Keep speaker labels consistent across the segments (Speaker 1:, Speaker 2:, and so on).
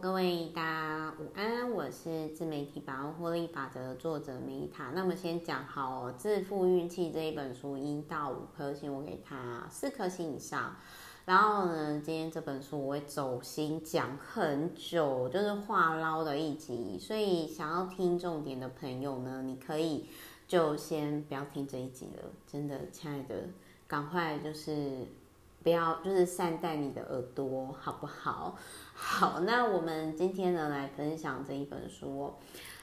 Speaker 1: 各位大家午安，我是自媒体百万获利法则的作者梅塔。那么先讲好，《致富运气》这一本书一到五颗星，我给它四颗星以上。然后呢，今天这本书我会走心讲很久，就是话唠的一集，所以想要听重点的朋友呢，你可以就先不要听这一集了。真的，亲爱的，赶快就是。不要，就是善待你的耳朵，好不好？好，那我们今天呢，来分享这一本书。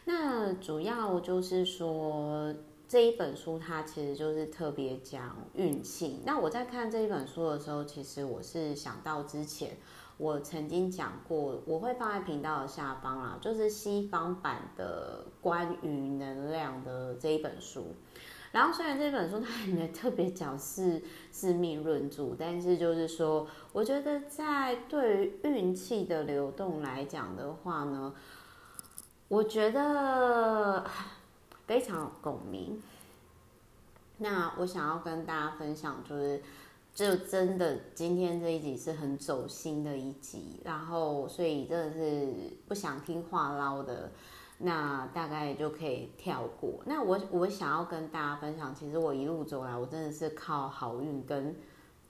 Speaker 1: 那主要就是说，这一本书它其实就是特别讲运气。那我在看这一本书的时候，其实我是想到之前我曾经讲过，我会放在频道的下方啊，就是西方版的关于能量的这一本书。然后虽然这本书它也没特别讲是是命论著，但是就是说，我觉得在对于运气的流动来讲的话呢，我觉得非常有共鸣。那我想要跟大家分享，就是就真的今天这一集是很走心的一集，然后所以真的是不想听话唠的。那大概就可以跳过。那我我想要跟大家分享，其实我一路走来，我真的是靠好运跟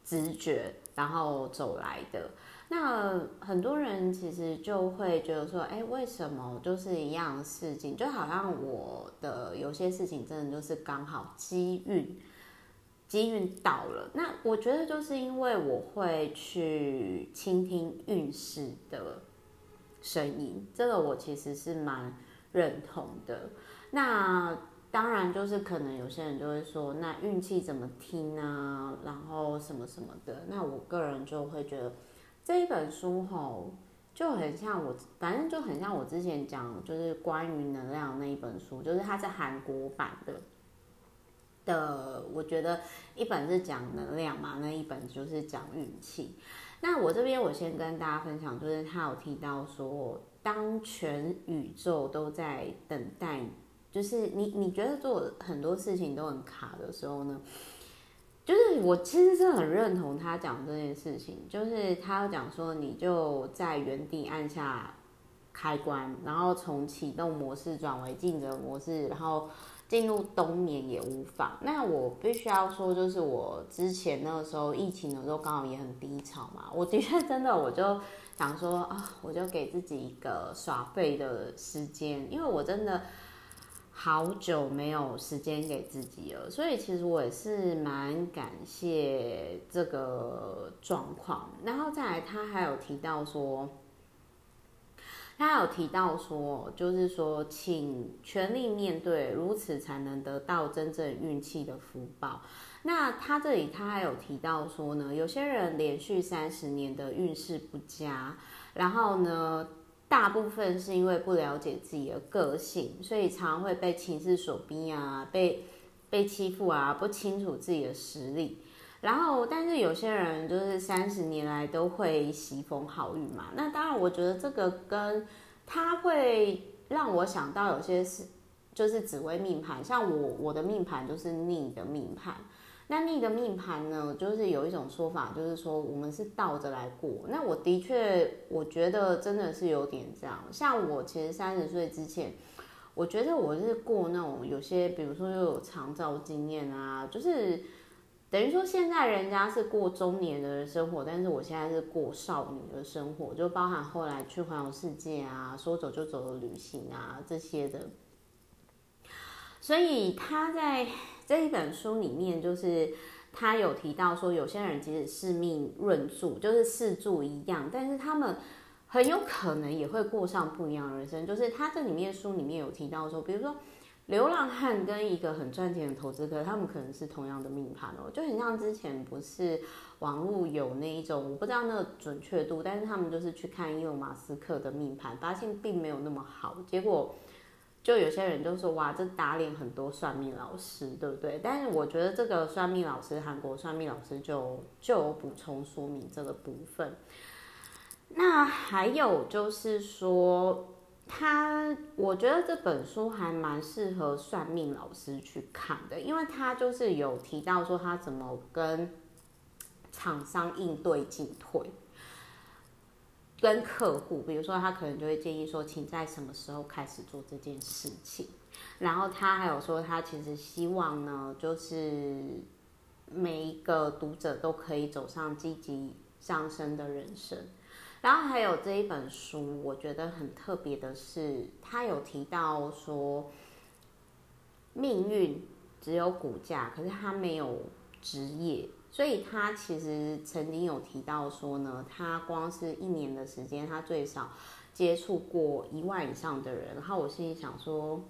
Speaker 1: 直觉，然后走来的。那很多人其实就会觉得说，哎，为什么就是一样事情，就好像我的有些事情真的就是刚好机运，机运到了。那我觉得就是因为我会去倾听运势的声音，这个我其实是蛮。认同的，那当然就是可能有些人就会说，那运气怎么听啊？然后什么什么的。那我个人就会觉得这一本书吼就很像我，反正就很像我之前讲，就是关于能量那一本书，就是它是韩国版的的。我觉得一本是讲能量嘛，那一本就是讲运气。那我这边我先跟大家分享，就是他有提到说。当全宇宙都在等待，就是你你觉得做很多事情都很卡的时候呢，就是我其实是很认同他讲这件事情，就是他讲说你就在原地按下开关，然后从启动模式转为静止模式，然后进入冬眠也无妨。那我必须要说，就是我之前那个时候疫情的时候刚好也很低潮嘛，我的确真的我就。想说啊，我就给自己一个耍废的时间，因为我真的好久没有时间给自己了，所以其实我也是蛮感谢这个状况。然后再来，他还有提到说，他有提到说，就是说，请全力面对，如此才能得到真正运气的福报。那他这里他还有提到说呢，有些人连续三十年的运势不佳，然后呢，大部分是因为不了解自己的个性，所以常会被情势所逼啊，被被欺负啊，不清楚自己的实力。然后，但是有些人就是三十年来都会喜逢好运嘛。那当然，我觉得这个跟他会让我想到有些事，就是紫微命盘，像我我的命盘就是逆的命盘。那逆的命盘呢，就是有一种说法，就是说我们是倒着来过。那我的确，我觉得真的是有点这样。像我其实三十岁之前，我觉得我是过那种有些，比如说又有长照经验啊，就是等于说现在人家是过中年的生活，但是我现在是过少女的生活，就包含后来去环游世界啊，说走就走的旅行啊这些的。所以他在。这一本书里面，就是他有提到说，有些人即使是命论著，就是四柱一样，但是他们很有可能也会过上不一样的人生。就是他这里面书里面有提到说，比如说流浪汉跟一个很赚钱的投资客，他们可能是同样的命盘哦，就很像之前不是网络有那一种，我不知道那个准确度，但是他们就是去看伊隆马斯克的命盘，发现并没有那么好，结果。就有些人就说哇，这打脸很多算命老师，对不对？但是我觉得这个算命老师，韩国算命老师就就有补充说明这个部分。那还有就是说，他我觉得这本书还蛮适合算命老师去看的，因为他就是有提到说他怎么跟厂商应对进退。跟客户，比如说他可能就会建议说，请在什么时候开始做这件事情。然后他还有说，他其实希望呢，就是每一个读者都可以走上积极上升的人生。然后还有这一本书，我觉得很特别的是，他有提到说，命运只有股价，可是他没有职业。所以他其实曾经有提到说呢，他光是一年的时间，他最少接触过一万以上的人。然后我心里想说，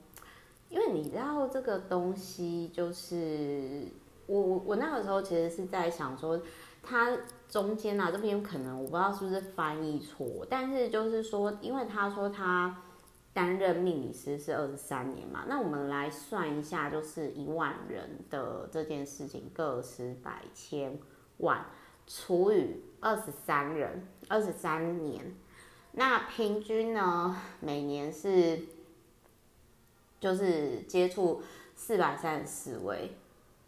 Speaker 1: 因为你知道这个东西，就是我我我那个时候其实是在想说，他中间啊这边可能我不知道是不是翻译错，但是就是说，因为他说他。担任命理师是二十三年嘛？那我们来算一下，就是一万人的这件事情，个十百千万除以二十三人，二十三年，那平均呢，每年是就是接触四百三十四位，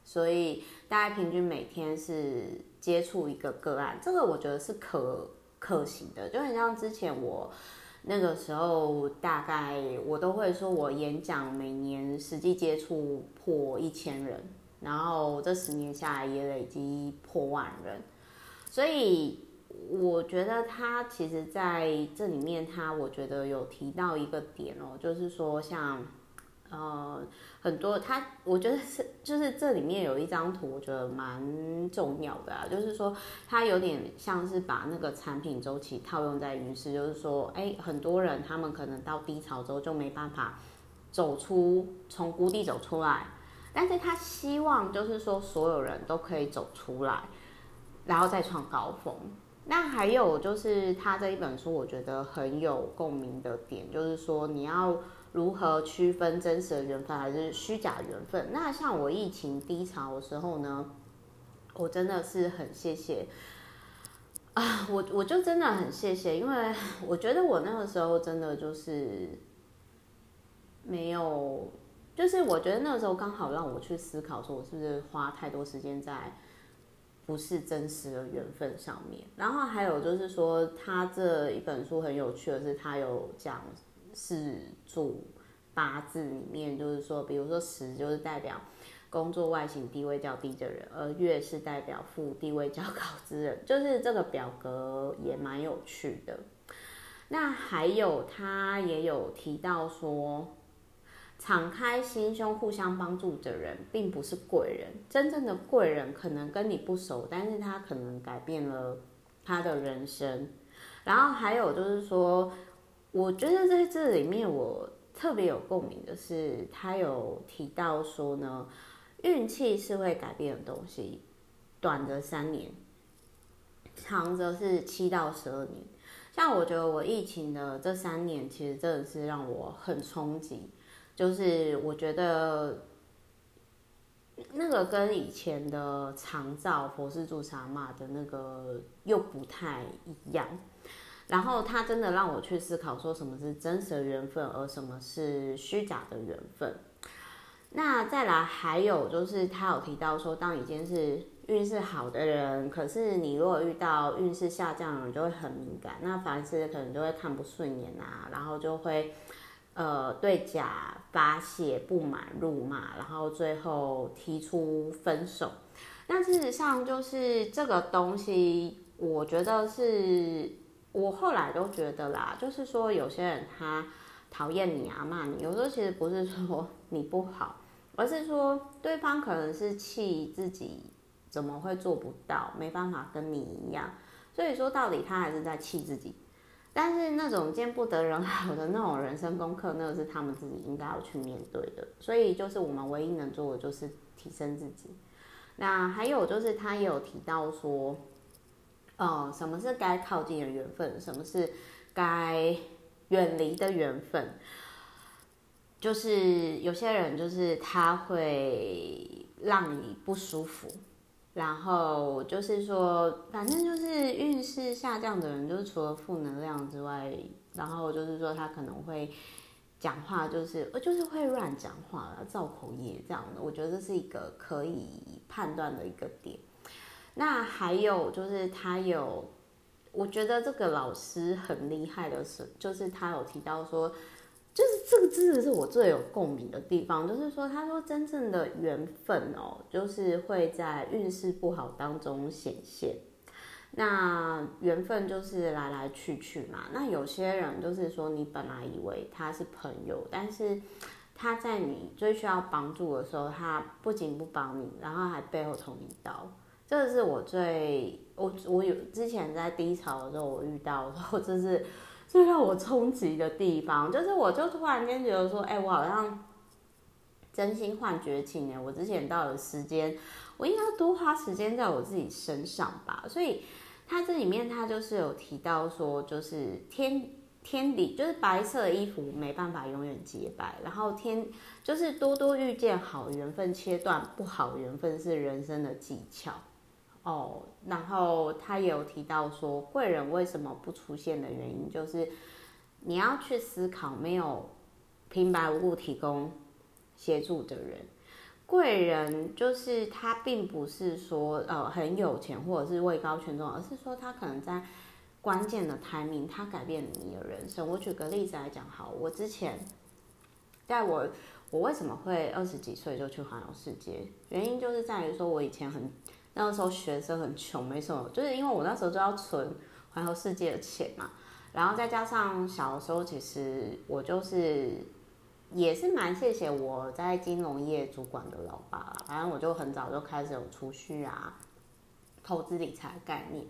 Speaker 1: 所以大概平均每天是接触一个个案，这个我觉得是可可行的，就很像之前我。那个时候大概我都会说，我演讲每年实际接触破一千人，然后这十年下来也累积破万人，所以我觉得他其实在这里面，他我觉得有提到一个点哦，就是说像。呃，很多他，我觉得是就是这里面有一张图，我觉得蛮重要的啊，就是说他有点像是把那个产品周期套用在运势，就是说，哎，很多人他们可能到低潮之后就没办法走出从谷底走出来，但是他希望就是说所有人都可以走出来，然后再创高峰。那还有就是他这一本书，我觉得很有共鸣的点，就是说你要。如何区分真实的缘分还是虚假缘分？那像我疫情低潮的时候呢，我真的是很谢谢啊，我我就真的很谢谢，因为我觉得我那个时候真的就是没有，就是我觉得那个时候刚好让我去思考，说我是不是花太多时间在不是真实的缘分上面。然后还有就是说，他这一本书很有趣的是，他有讲。四柱八字里面，就是说，比如说十就是代表工作外形地位较低的人，而月是代表富地位较高之人，就是这个表格也蛮有趣的。那还有他也有提到说，敞开心胸、互相帮助的人，并不是贵人。真正的贵人可能跟你不熟，但是他可能改变了他的人生。然后还有就是说。我觉得在这里面，我特别有共鸣的是，他有提到说呢，运气是会改变的东西，短则三年，长则是七到十二年。像我觉得我疫情的这三年，其实真的是让我很冲击，就是我觉得那个跟以前的长照佛事住沙嘛的那个又不太一样。然后他真的让我去思考，说什么是真实的缘分，而什么是虚假的缘分。那再来还有就是，他有提到说，当你今天是运势好的人，可是你如果遇到运势下降的人，就会很敏感，那凡事可能就会看不顺眼啊，然后就会呃对甲发泄不满、辱骂，然后最后提出分手。那事实上就是这个东西，我觉得是。我后来都觉得啦，就是说有些人他讨厌你啊，骂你，有时候其实不是说你不好，而是说对方可能是气自己怎么会做不到，没办法跟你一样，所以说到底他还是在气自己。但是那种见不得人好的那种人生功课，那个是他们自己应该要去面对的。所以就是我们唯一能做的就是提升自己。那还有就是他也有提到说。哦，什么是该靠近的缘分？什么是该远离的缘分？就是有些人，就是他会让你不舒服，然后就是说，反正就是运势下降的人，就是除了负能量之外，然后就是说他可能会讲话，就是呃，就是会乱讲话，造口业这样的。我觉得这是一个可以判断的一个点。那还有就是，他有我觉得这个老师很厉害的是，就是他有提到说，就是这个真的是我最有共鸣的地方，就是说他说真正的缘分哦，就是会在运势不好当中显现。那缘分就是来来去去嘛。那有些人就是说，你本来以为他是朋友，但是他在你最需要帮助的时候，他不仅不帮你，然后还背后捅一刀。这是我最我我有之前在低潮的时候，我遇到，然后这是最让我冲击的地方，就是我就突然间觉得说，哎，我好像真心换绝情哎，我之前到了时间，我应该多花时间在我自己身上吧，所以。它这里面，它就是有提到说，就是天天理，就是白色的衣服没办法永远洁白，然后天就是多多遇见好缘分，切断不好缘分是人生的技巧哦。然后他也有提到说，贵人为什么不出现的原因，就是你要去思考，没有平白无故提供协助的人。贵人就是他，并不是说呃很有钱或者是位高权重，而是说他可能在关键的 timing，他改变了你的人生。我举个例子来讲，好，我之前在我我为什么会二十几岁就去环游世界？原因就是在于说我以前很那个时候学生很穷，没什么，就是因为我那时候就要存环游世界的钱嘛，然后再加上小的时候，其实我就是。也是蛮谢谢我在金融业主管的老爸啦，反正我就很早就开始有储蓄啊，投资理财概念。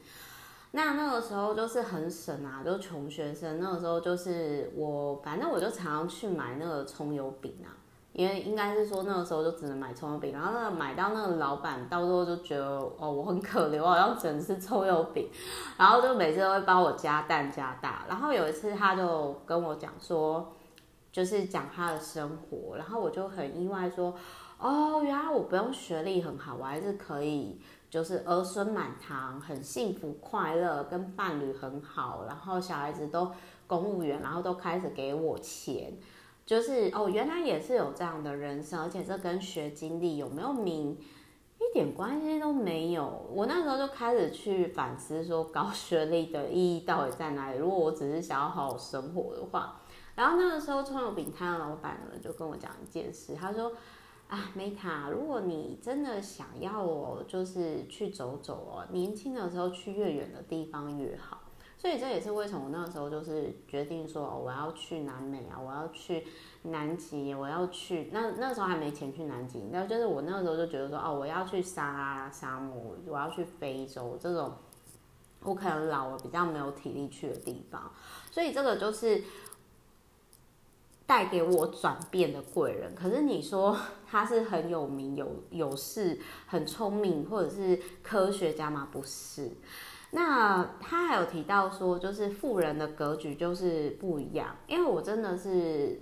Speaker 1: 那那个时候就是很省啊，就穷学生。那个时候就是我，反正我就常常去买那个葱油饼啊，因为应该是说那个时候就只能买葱油饼。然后那个买到那个老板到时候就觉得哦，我很可怜，我好像只能吃葱油饼，然后就每次都会帮我加蛋加大。然后有一次他就跟我讲说。就是讲他的生活，然后我就很意外说，哦，原来我不用学历很好，我还是可以，就是儿孙满堂，很幸福快乐，跟伴侣很好，然后小孩子都公务员，然后都开始给我钱，就是哦，原来也是有这样的人生，而且这跟学经历有没有名一点关系都没有。我那时候就开始去反思说，高学历的意义到底在哪里？如果我只是想要好好生活的话。然后那个时候，葱油饼摊的老板呢就跟我讲一件事，他说：“啊，Meta，如果你真的想要哦，就是去走走哦，年轻的时候去越远的地方越好。所以这也是为什么我那个时候就是决定说，我要去南美啊，我要去南极，我要去那那时候还没钱去南极，那就是我那个时候就觉得说，哦，我要去撒哈拉沙漠，我要去非洲这种我可能老了比较没有体力去的地方。所以这个就是。”带给我转变的贵人，可是你说 他是很有名、有有势、很聪明，或者是科学家吗？不是。那他还有提到说，就是富人的格局就是不一样。因为我真的是，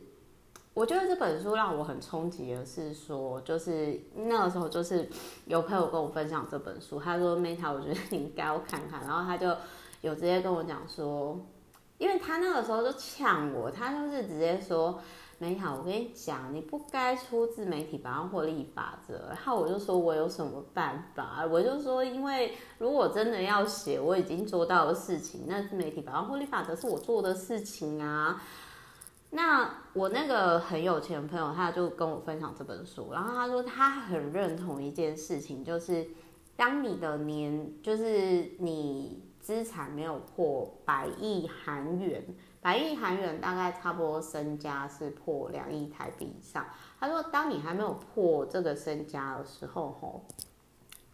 Speaker 1: 我觉得这本书让我很冲击的是说，就是那个时候就是有朋友跟我分享这本书，他说 Meta，我觉得你应该要看看。然后他就有直接跟我讲说。因为他那个时候就呛我，他就是直接说：“美好，我跟你讲，你不该出自媒体百万获利法则。”然后我就说：“我有什么办法？”我就说：“因为如果真的要写我已经做到的事情，那自媒体百万获利法则是我做的事情啊。”那我那个很有钱的朋友，他就跟我分享这本书，然后他说他很认同一件事情，就是当你的年，就是你。资产没有破百亿韩元，百亿韩元大概差不多身家是破两亿台币以上。他说，当你还没有破这个身家的时候，吼，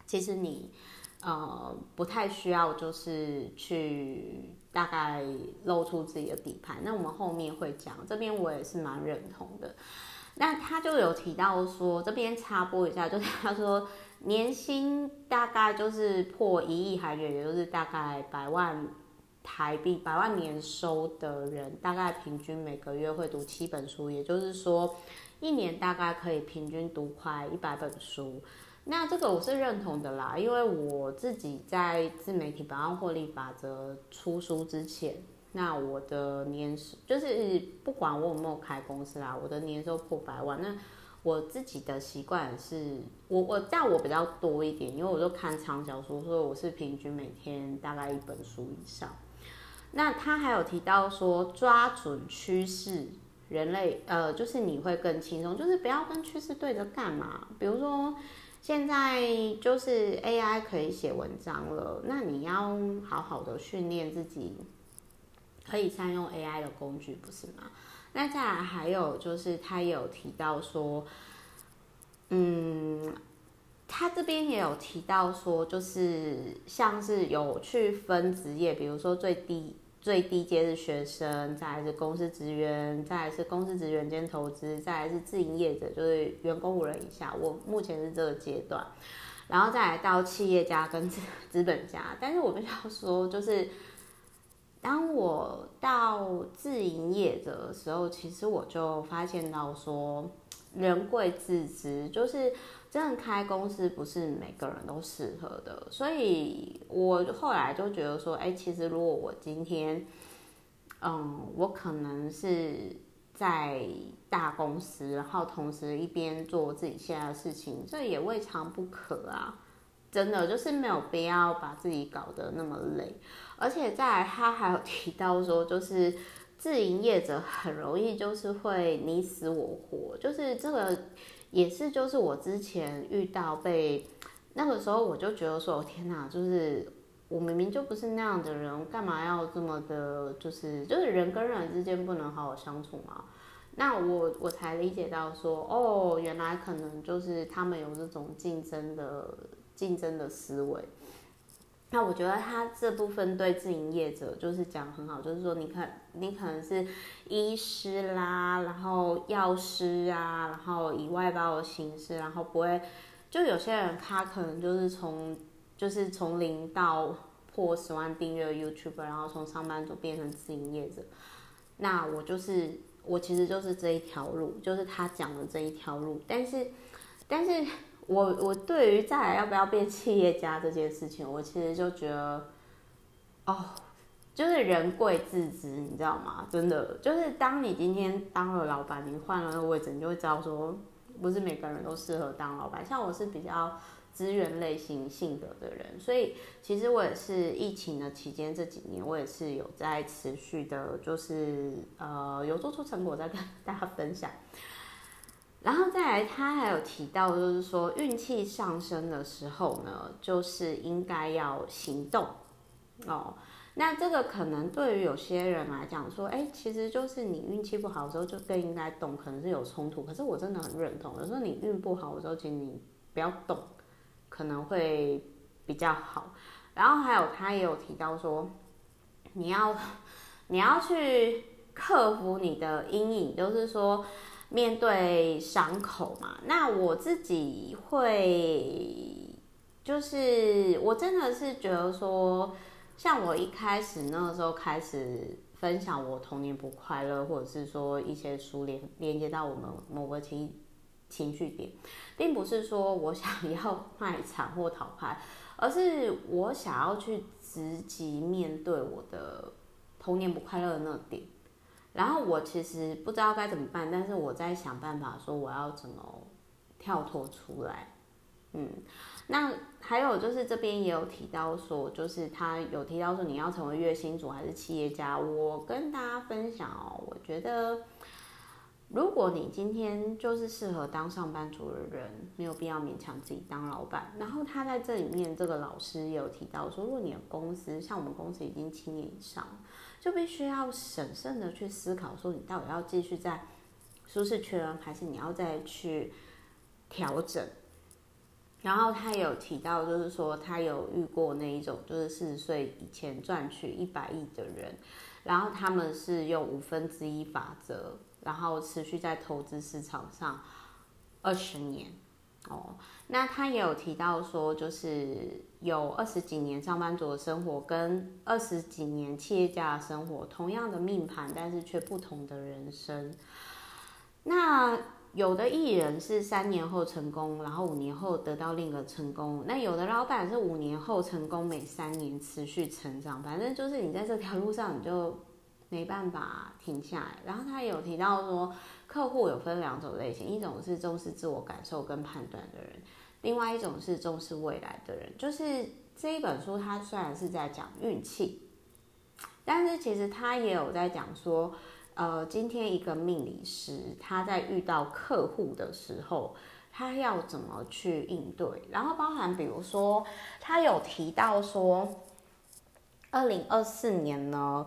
Speaker 1: 其实你呃不太需要就是去大概露出自己的底牌。那我们后面会讲，这边我也是蛮认同的。那他就有提到说，这边插播一下，就是 他说。年薪大概就是破一亿韩元，也就是大概百万台币，百万年收的人，大概平均每个月会读七本书，也就是说，一年大概可以平均读快一百本书。那这个我是认同的啦，因为我自己在自媒体百万获利法则出书之前，那我的年就是不管我有没有开公司啦，我的年收破百万，那。我自己的习惯是，我我但我比较多一点，因为我就看长小说，所以我是平均每天大概一本书以上。那他还有提到说，抓准趋势，人类呃，就是你会更轻松，就是不要跟趋势对着干嘛。比如说，现在就是 AI 可以写文章了，那你要好好的训练自己，可以善用 AI 的工具，不是吗？那再来还有就是，他有提到说，嗯，他这边也有提到说，就是像是有去分职业，比如说最低最低阶是学生，再来是公司职员，再来是公司职员兼投资，再来是自营业者，就是员工五人以下。我目前是这个阶段，然后再来到企业家跟资资本家。但是我必须要说，就是。当我到自营业者的时候，其实我就发现到说，人贵自知，就是真的开公司不是每个人都适合的。所以我后来就觉得说，哎，其实如果我今天，嗯，我可能是在大公司，然后同时一边做自己现在的事情，这也未尝不可啊。真的就是没有必要把自己搞得那么累。而且在他还有提到说，就是自营业者很容易就是会你死我活，就是这个也是就是我之前遇到被那个时候我就觉得说，天哪，就是我明明就不是那样的人，干嘛要这么的，就是就是人跟人之间不能好好相处嘛？那我我才理解到说，哦，原来可能就是他们有这种竞争的竞争的思维。那我觉得他这部分对自营业者就是讲很好，就是说，你看，你可能是医师啦，然后药师啊，然后以外包的形式，然后不会，就有些人他可能就是从就是从零到破十万订阅 YouTube，然后从上班族变成自营业者。那我就是我其实就是这一条路，就是他讲的这一条路，但是但是。我我对于再来要不要变企业家这件事情，我其实就觉得，哦，就是人贵自知，你知道吗？真的，就是当你今天当了老板，你换了那个位置，你就会知道说，不是每个人都适合当老板。像我是比较资源类型性格的人，所以其实我也是疫情的期间这几年，我也是有在持续的，就是呃有做出成果，在跟大家分享。然后再来，他还有提到，就是说运气上升的时候呢，就是应该要行动哦。那这个可能对于有些人来讲说，哎，其实就是你运气不好的时候就更应该动，可能是有冲突。可是我真的很认同，有时候你运不好的时候，请你不要动，可能会比较好。然后还有他也有提到说，你要你要去克服你的阴影，就是说。面对伤口嘛，那我自己会，就是我真的是觉得说，像我一开始那个时候开始分享我童年不快乐，或者是说一些书连连接到我们某个情情绪点，并不是说我想要卖惨或讨拍，而是我想要去直击面对我的童年不快乐的那个点。然后我其实不知道该怎么办，但是我在想办法，说我要怎么跳脱出来。嗯，那还有就是这边也有提到说，就是他有提到说你要成为月薪主还是企业家。我跟大家分享哦，我觉得如果你今天就是适合当上班族的人，没有必要勉强自己当老板。然后他在这里面这个老师也有提到说，如果你的公司像我们公司已经七年以上。就必须要审慎的去思考，说你到底要继续在舒适圈，还是你要再去调整。然后他有提到，就是说他有遇过那一种，就是四十岁以前赚取一百亿的人，然后他们是用五分之一法则，然后持续在投资市场上二十年。哦，那他也有提到说，就是有二十几年上班族的生活跟二十几年企业家的生活，同样的命盘，但是却不同的人生。那有的艺人是三年后成功，然后五年后得到另一个成功。那有的老板是五年后成功，每三年持续成长。反正就是你在这条路上，你就没办法停下来。然后他也有提到说，客户有分两种类型，一种是重视自我感受跟判断的人，另外一种是重视未来的人。就是这一本书，它虽然是在讲运气，但是其实他也有在讲说，呃，今天一个命理师他在遇到客户的时候，他要怎么去应对？然后包含比如说，他有提到说，二零二四年呢。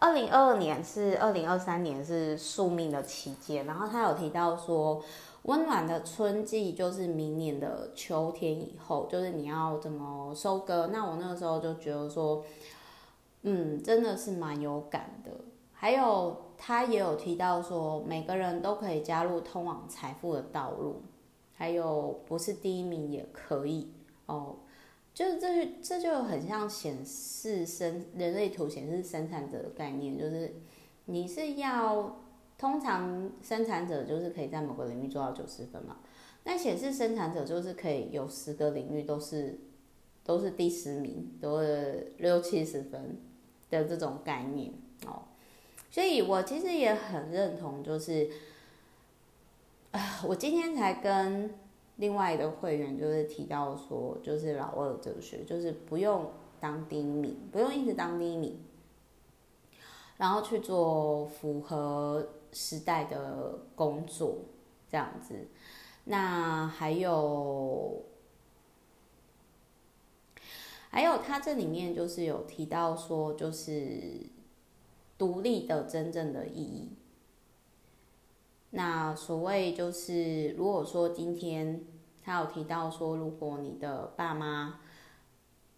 Speaker 1: 二零二二年是二零二三年是宿命的期间，然后他有提到说，温暖的春季就是明年的秋天以后，就是你要怎么收割。那我那个时候就觉得说，嗯，真的是蛮有感的。还有他也有提到说，每个人都可以加入通往财富的道路，还有不是第一名也可以哦。就是这这就很像显示生人类图显示生产者的概念，就是你是要通常生产者就是可以在某个领域做到九十分嘛，那显示生产者就是可以有十个领域都是都是第十名，都是六七十分的这种概念哦，所以我其实也很认同，就是啊，我今天才跟。另外一个会员就是提到说，就是老二哲学，就是不用当第一名，不用一直当第一名，然后去做符合时代的工作，这样子。那还有，还有他这里面就是有提到说，就是独立的真正的意义。那所谓就是，如果说今天。他有提到说，如果你的爸妈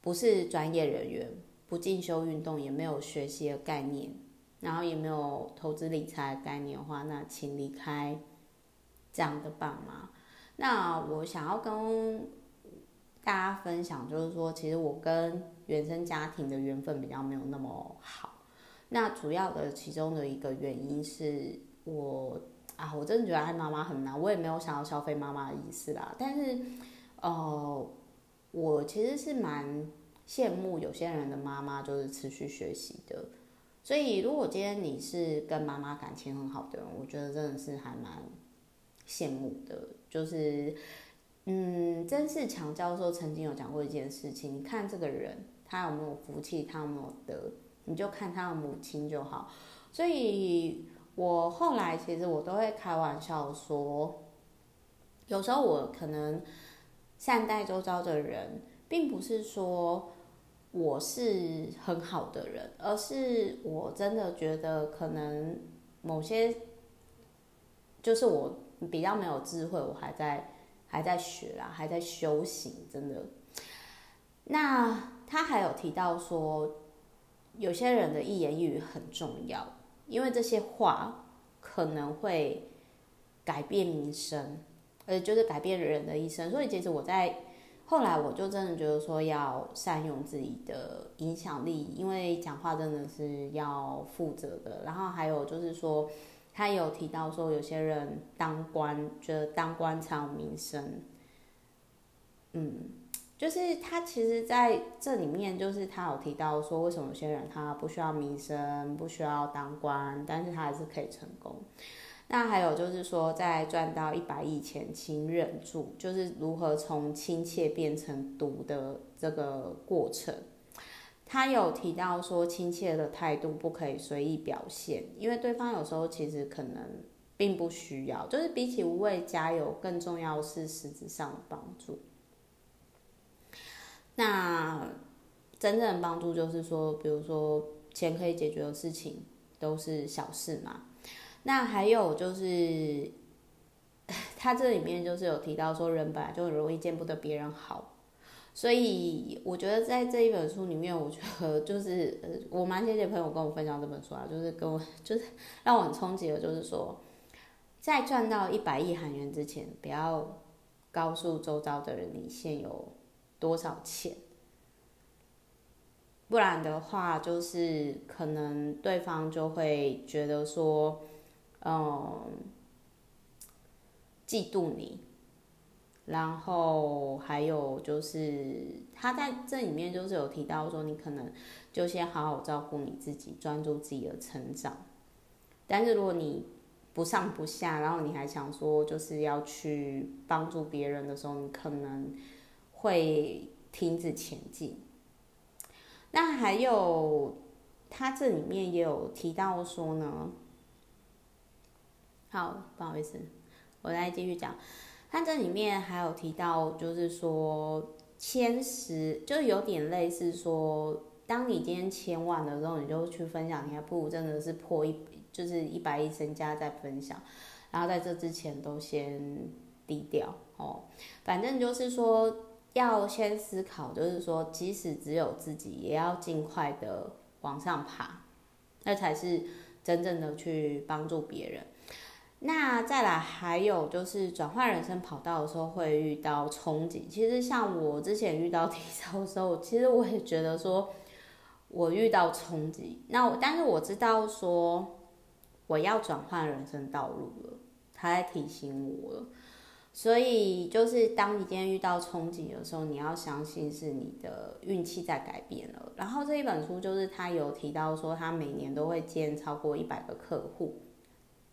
Speaker 1: 不是专业人员，不进修运动，也没有学习的概念，然后也没有投资理财的概念的话，那请离开这样的爸妈。那我想要跟大家分享，就是说，其实我跟原生家庭的缘分比较没有那么好。那主要的其中的一个原因是我。啊，我真的觉得爱妈妈很难，我也没有想要消费妈妈的意思啦。但是，呃，我其实是蛮羡慕有些人的妈妈就是持续学习的。所以，如果今天你是跟妈妈感情很好的人，我觉得真的是还蛮羡慕的。就是，嗯，曾仕强教授曾经有讲过一件事情，你看这个人他有没有福气，他有没有德，你就看他的母亲就好。所以。我后来其实我都会开玩笑说，有时候我可能善待周遭的人，并不是说我是很好的人，而是我真的觉得可能某些就是我比较没有智慧，我还在还在学啦，还在修行，真的。那他还有提到说，有些人的一言一语很重要。因为这些话可能会改变民生，呃，就是改变人的一生。所以其实我在后来我就真的觉得说要善用自己的影响力，因为讲话真的是要负责的。然后还有就是说，他有提到说有些人当官，觉得当官才有名声，嗯。就是他其实在这里面，就是他有提到说，为什么有些人他不需要名声，不需要当官，但是他还是可以成功。那还有就是说，在赚到一百亿前，请忍住，就是如何从亲切变成毒的这个过程。他有提到说，亲切的态度不可以随意表现，因为对方有时候其实可能并不需要，就是比起无谓加油，更重要是实质上的帮助。那真正的帮助就是说，比如说钱可以解决的事情都是小事嘛。那还有就是，他这里面就是有提到说，人本来就容易见不得别人好，所以我觉得在这一本书里面，我觉得就是呃，我蛮谢谢朋友跟我分享这本书啊，就是跟我 就是让我很冲击的，就是说，在赚到一百亿韩元之前，不要告诉周遭的人你现有。多少钱？不然的话，就是可能对方就会觉得说，嗯，嫉妒你，然后还有就是他在这里面就是有提到说，你可能就先好好照顾你自己，专注自己的成长。但是如果你不上不下，然后你还想说就是要去帮助别人的时候，你可能会停止前进。那还有，他这里面也有提到说呢，好，不好意思，我来继续讲。他这里面还有提到，就是说签十，就有点类似说，当你今天签完的时候，你就去分享，你还不如真的是破一，就是一百亿身家再分享，然后在这之前都先低调哦，反正就是说。要先思考，就是说，即使只有自己，也要尽快的往上爬，那才是真正的去帮助别人。那再来，还有就是转换人生跑道的时候会遇到冲击。其实像我之前遇到 低潮的时候，其实我也觉得说，我遇到冲击。那但是我知道说，我要转换人生道路了，他在提醒我了。所以，就是当你今天遇到冲击的时候，你要相信是你的运气在改变了。然后这一本书就是他有提到说，他每年都会见超过一百个客户，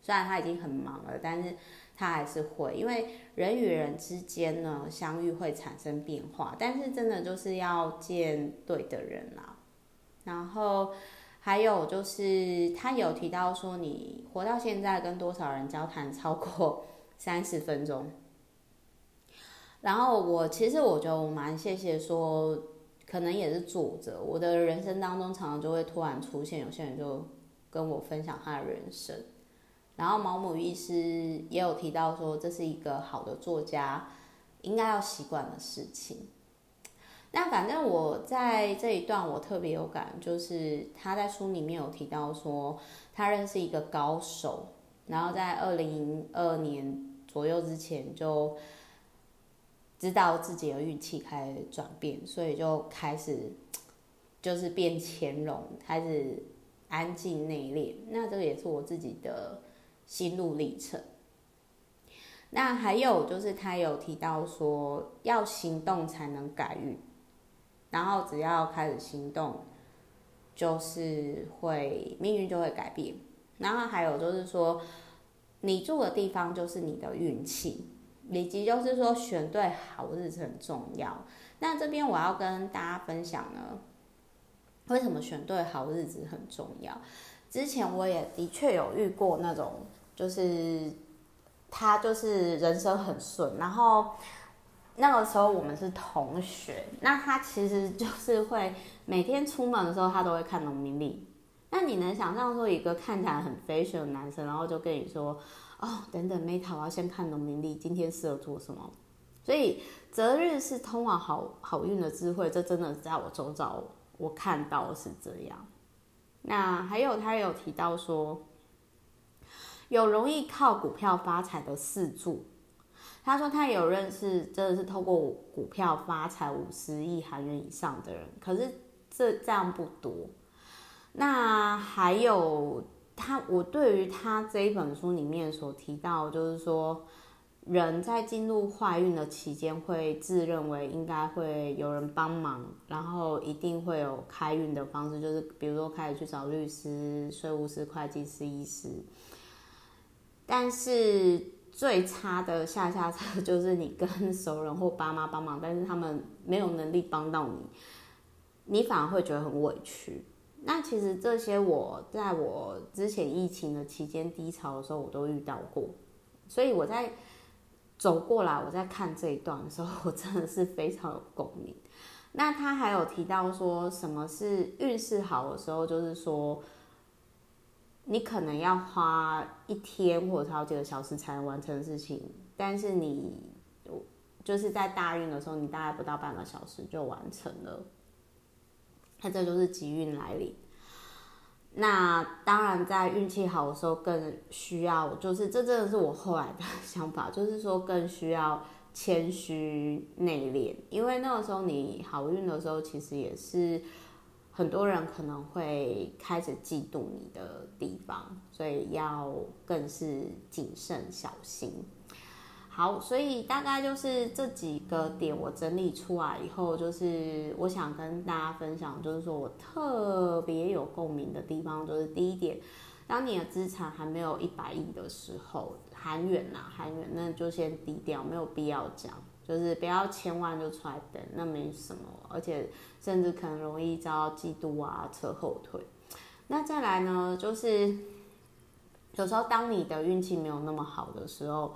Speaker 1: 虽然他已经很忙了，但是他还是会，因为人与人之间呢，相遇会产生变化，但是真的就是要见对的人啦。然后还有就是他有提到说，你活到现在跟多少人交谈超过 三十分钟。然后我其实我觉得我蛮谢谢说，可能也是作者，我的人生当中常常就会突然出现有些人就跟我分享他的人生，然后毛姆医师也有提到说，这是一个好的作家应该要习惯的事情。那反正我在这一段我特别有感，就是他在书里面有提到说，他认识一个高手，然后在二零二二年左右之前就。知道自己的运气开始转变，所以就开始就是变谦容，开始安静内敛。那这个也是我自己的心路历程。那还有就是他有提到说，要行动才能改运，然后只要开始行动，就是会命运就会改变。然后还有就是说，你住的地方就是你的运气。以及就是说，选对好日子很重要。那这边我要跟大家分享呢，为什么选对好日子很重要？之前我也的确有遇过那种，就是他就是人生很顺，然后那个时候我们是同学，那他其实就是会每天出门的时候，他都会看农民历。那你能想象说一个看起来很 fashion 的男生，然后就跟你说？哦，等等，Meta，我要先看农民历，今天适合做什么？所以择日是通往好好运的智慧，这真的在我周遭我看到是这样。那还有他有提到说，有容易靠股票发财的四柱，他说他有认识真的是透过股票发财五十亿韩元以上的人，可是这这样不多。那还有。他，我对于他这一本书里面所提到，就是说，人在进入坏运的期间，会自认为应该会有人帮忙，然后一定会有开运的方式，就是比如说开始去找律师、税务师、会计师、医师。但是最差的下下策就是你跟熟人或爸妈帮忙，但是他们没有能力帮到你，你反而会觉得很委屈。那其实这些我在我之前疫情的期间低潮的时候，我都遇到过，所以我在走过来，我在看这一段的时候，我真的是非常有共鸣。那他还有提到说，什么是运势好的时候，就是说你可能要花一天或者好几个小时才能完成事情，但是你就是在大运的时候，你大概不到半个小时就完成了。那这就是吉运来临。那当然，在运气好的时候，更需要，就是这真的是我后来的 想法，就是说更需要谦虚内敛，因为那个时候你好运的时候，其实也是很多人可能会开始嫉妒你的地方，所以要更是谨慎小心。好，所以大概就是这几个点我整理出来以后，就是我想跟大家分享，就是说我特别有共鸣的地方，就是第一点，当你的资产还没有一百亿的时候，韩元呐，韩元那就先低调，没有必要讲，就是不要千万就出来等，那没什么，而且甚至可能容易遭到嫉妒啊，扯后腿。那再来呢，就是有时候当你的运气没有那么好的时候。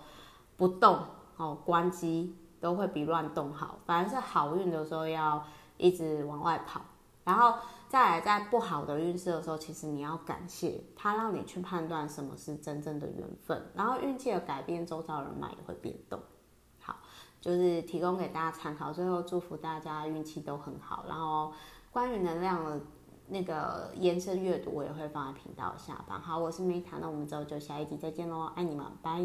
Speaker 1: 不动哦，关机都会比乱动好。反而是好运的时候要一直往外跑，然后再来在不好的运势的时候，其实你要感谢他，让你去判断什么是真正的缘分。然后运气的改变，周遭人脉也会变动。好，就是提供给大家参考。最后祝福大家运气都很好。然后关于能量的那个延伸阅读，我也会放在频道下方。好，我是 Meta，那我们之后就下一集再见喽，爱你们，拜。